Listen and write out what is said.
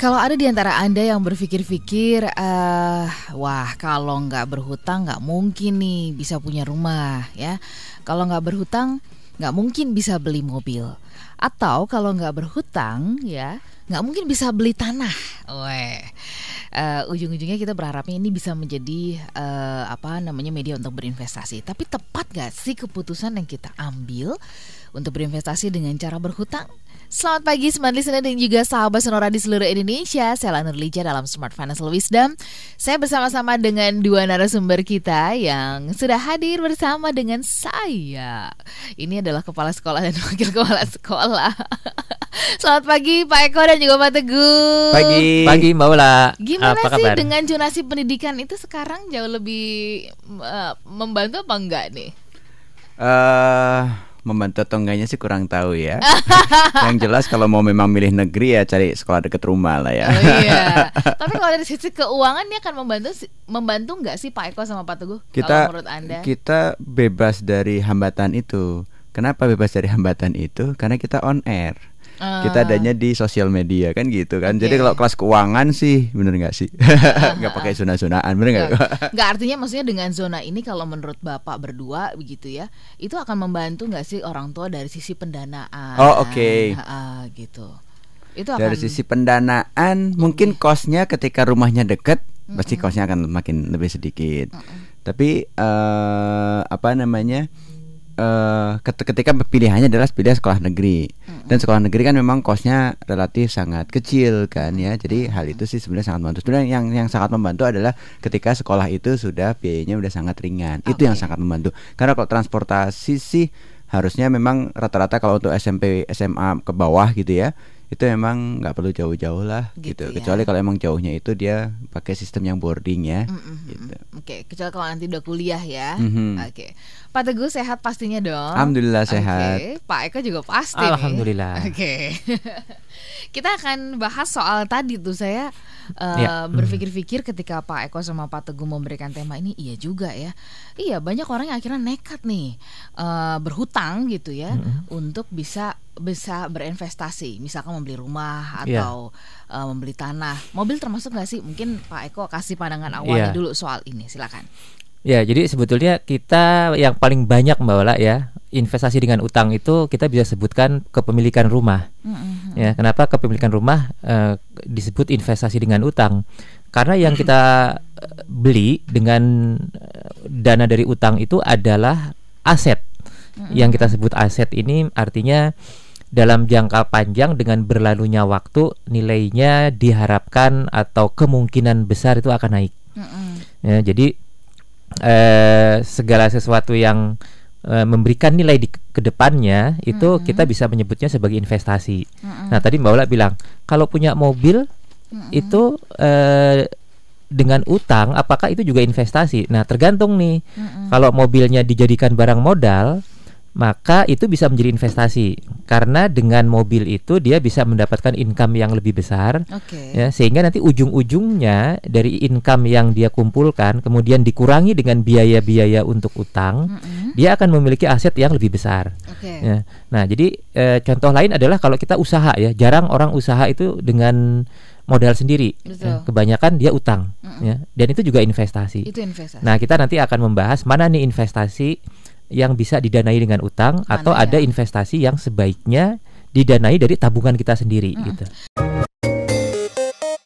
Kalau ada di antara Anda yang berpikir-pikir, eh, wah kalau nggak berhutang nggak mungkin nih bisa punya rumah ya. Kalau nggak berhutang nggak mungkin bisa beli mobil. Atau kalau nggak berhutang ya nggak mungkin bisa beli tanah. Weh. Uh, ujung-ujungnya kita berharapnya ini bisa menjadi uh, apa namanya media untuk berinvestasi. Tapi tepat gak sih keputusan yang kita ambil untuk berinvestasi dengan cara berhutang? Selamat pagi Smart Listener dan juga sahabat Sonora di seluruh Indonesia. Saya Lanur Lija dalam Smart Financial Wisdom. Saya bersama-sama dengan dua narasumber kita yang sudah hadir bersama dengan saya. Ini adalah kepala sekolah dan wakil kepala sekolah. Selamat pagi Pak Eko dan juga Pak Teguh. Pagi. Pagi Mbak Ula. Gimana Apa sih kabar? dengan jonasi pendidikan itu sekarang jauh lebih uh, membantu apa enggak nih? eh membantu atau enggaknya sih kurang tahu ya. Yang jelas kalau mau memang milih negeri ya cari sekolah deket rumah lah ya. Oh iya. Tapi kalau dari sisi keuangan ini akan membantu membantu nggak sih Pak Eko sama Pak Teguh? kita kalau menurut Anda? kita bebas dari hambatan itu. Kenapa bebas dari hambatan itu? Karena kita on air. Ah. Kita adanya di sosial media kan gitu kan. Jadi Oke. kalau kelas keuangan sih bener nggak sih? Nggak pakai sunah-sunahan bener nggak? Nggak, artinya maksudnya dengan zona ini kalau menurut Bapak berdua begitu ya, itu akan membantu nggak sih orang tua dari sisi pendanaan? Oh, oke. Ah, gitu. Itu akan Dari sisi pendanaan mungkin kosnya ketika rumahnya deket pasti kosnya akan makin lebih sedikit. Tapi eh apa namanya? Ket- ketika pilihannya adalah pilih sekolah negeri. Dan sekolah negeri kan memang kosnya relatif sangat kecil kan ya. Jadi hal itu sih sebenarnya sangat membantu. Sebenarnya yang yang sangat membantu adalah ketika sekolah itu sudah biayanya udah sangat ringan. Itu yang sangat membantu. Karena kalau transportasi sih harusnya memang rata-rata kalau untuk SMP SMA ke bawah gitu ya itu emang nggak perlu jauh-jauh lah Gitu gitu, ya. kecuali kalau emang jauhnya itu dia pakai sistem yang boarding ya Mm-mm. gitu. Oke, kecuali kalau nanti udah kuliah ya. Mhm. Oke. Pak Teguh sehat pastinya dong. Alhamdulillah Oke, sehat. Pak Eko juga pasti. Alhamdulillah. Oke. Kita akan bahas soal tadi tuh saya uh, Ya. berpikir-pikir ketika Pak Eko sama Pak Teguh memberikan tema ini iya juga ya. Iya, banyak orang yang akhirnya nekat nih uh, berhutang gitu ya untuk bisa bisa berinvestasi, misalkan membeli rumah Iya. atau uh, membeli tanah. Mobil termasuk nggak sih? Mungkin Pak Eko kasih pandangan awalnya Iya. dulu soal ini, silakan. Ya, jadi sebetulnya kita yang paling banyak Mbak Ula ya investasi dengan utang itu kita bisa sebutkan kepemilikan rumah. Mm-mm. Ya, kenapa kepemilikan rumah eh, disebut investasi dengan utang? Karena yang kita eh, beli dengan eh, dana dari utang itu adalah aset. Yang kita sebut aset ini artinya dalam jangka panjang dengan berlalunya waktu nilainya diharapkan atau kemungkinan besar itu akan naik. Mm-mm. Ya, jadi eh, segala sesuatu yang eh, memberikan nilai di ke depannya itu kita bisa menyebutnya sebagai investasi. Nah tadi Mbak Ula bilang kalau punya mobil itu eh, dengan utang apakah itu juga investasi? Nah tergantung nih kalau mobilnya dijadikan barang modal maka itu bisa menjadi investasi karena dengan mobil itu dia bisa mendapatkan income yang lebih besar Oke. ya sehingga nanti ujung-ujungnya dari income yang dia kumpulkan kemudian dikurangi dengan biaya-biaya untuk utang Mm-mm. dia akan memiliki aset yang lebih besar Oke. ya nah jadi eh, contoh lain adalah kalau kita usaha ya jarang orang usaha itu dengan modal sendiri Betul. Ya, kebanyakan dia utang Mm-mm. ya dan itu juga investasi Itu investasi. nah kita nanti akan membahas mana nih investasi yang bisa didanai dengan utang Mana atau ya? ada investasi yang sebaiknya didanai dari tabungan kita sendiri Mm-mm. gitu